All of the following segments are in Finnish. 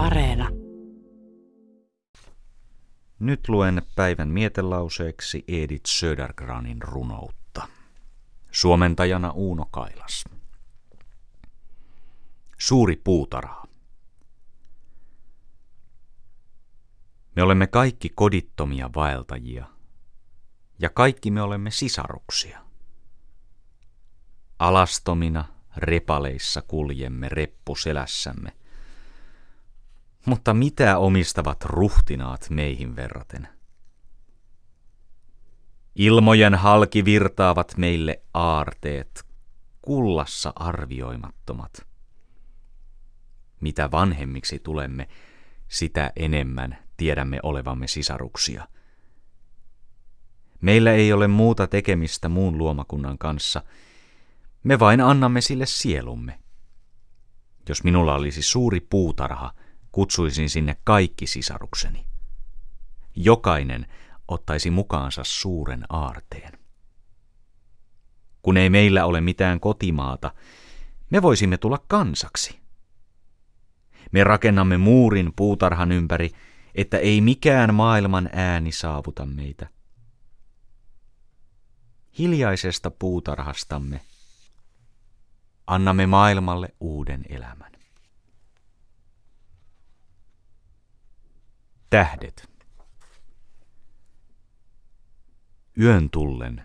Areena. Nyt luen päivän mietelauseeksi Edith Södergranin runoutta. Suomentajana Uuno Kailas. Suuri puutarha. Me olemme kaikki kodittomia vaeltajia, ja kaikki me olemme sisaruksia. Alastomina repaleissa kuljemme reppu selässämme. Mutta mitä omistavat ruhtinaat meihin verraten? Ilmojen halki virtaavat meille aarteet, kullassa arvioimattomat. Mitä vanhemmiksi tulemme, sitä enemmän tiedämme olevamme sisaruksia. Meillä ei ole muuta tekemistä muun luomakunnan kanssa – me vain annamme sille sielumme. Jos minulla olisi suuri puutarha, kutsuisin sinne kaikki sisarukseni. Jokainen ottaisi mukaansa suuren aarteen. Kun ei meillä ole mitään kotimaata, me voisimme tulla kansaksi. Me rakennamme muurin puutarhan ympäri, että ei mikään maailman ääni saavuta meitä. Hiljaisesta puutarhastamme annamme maailmalle uuden elämän. Tähdet. Yön tullen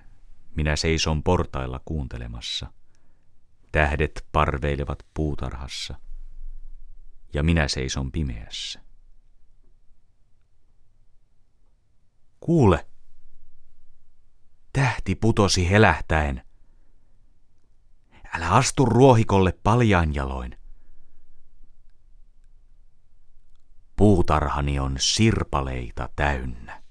minä seison portailla kuuntelemassa. Tähdet parveilevat puutarhassa ja minä seison pimeässä. Kuule! Tähti putosi helähtäen Älä astu ruohikolle paljain jaloin. Puutarhani on sirpaleita täynnä.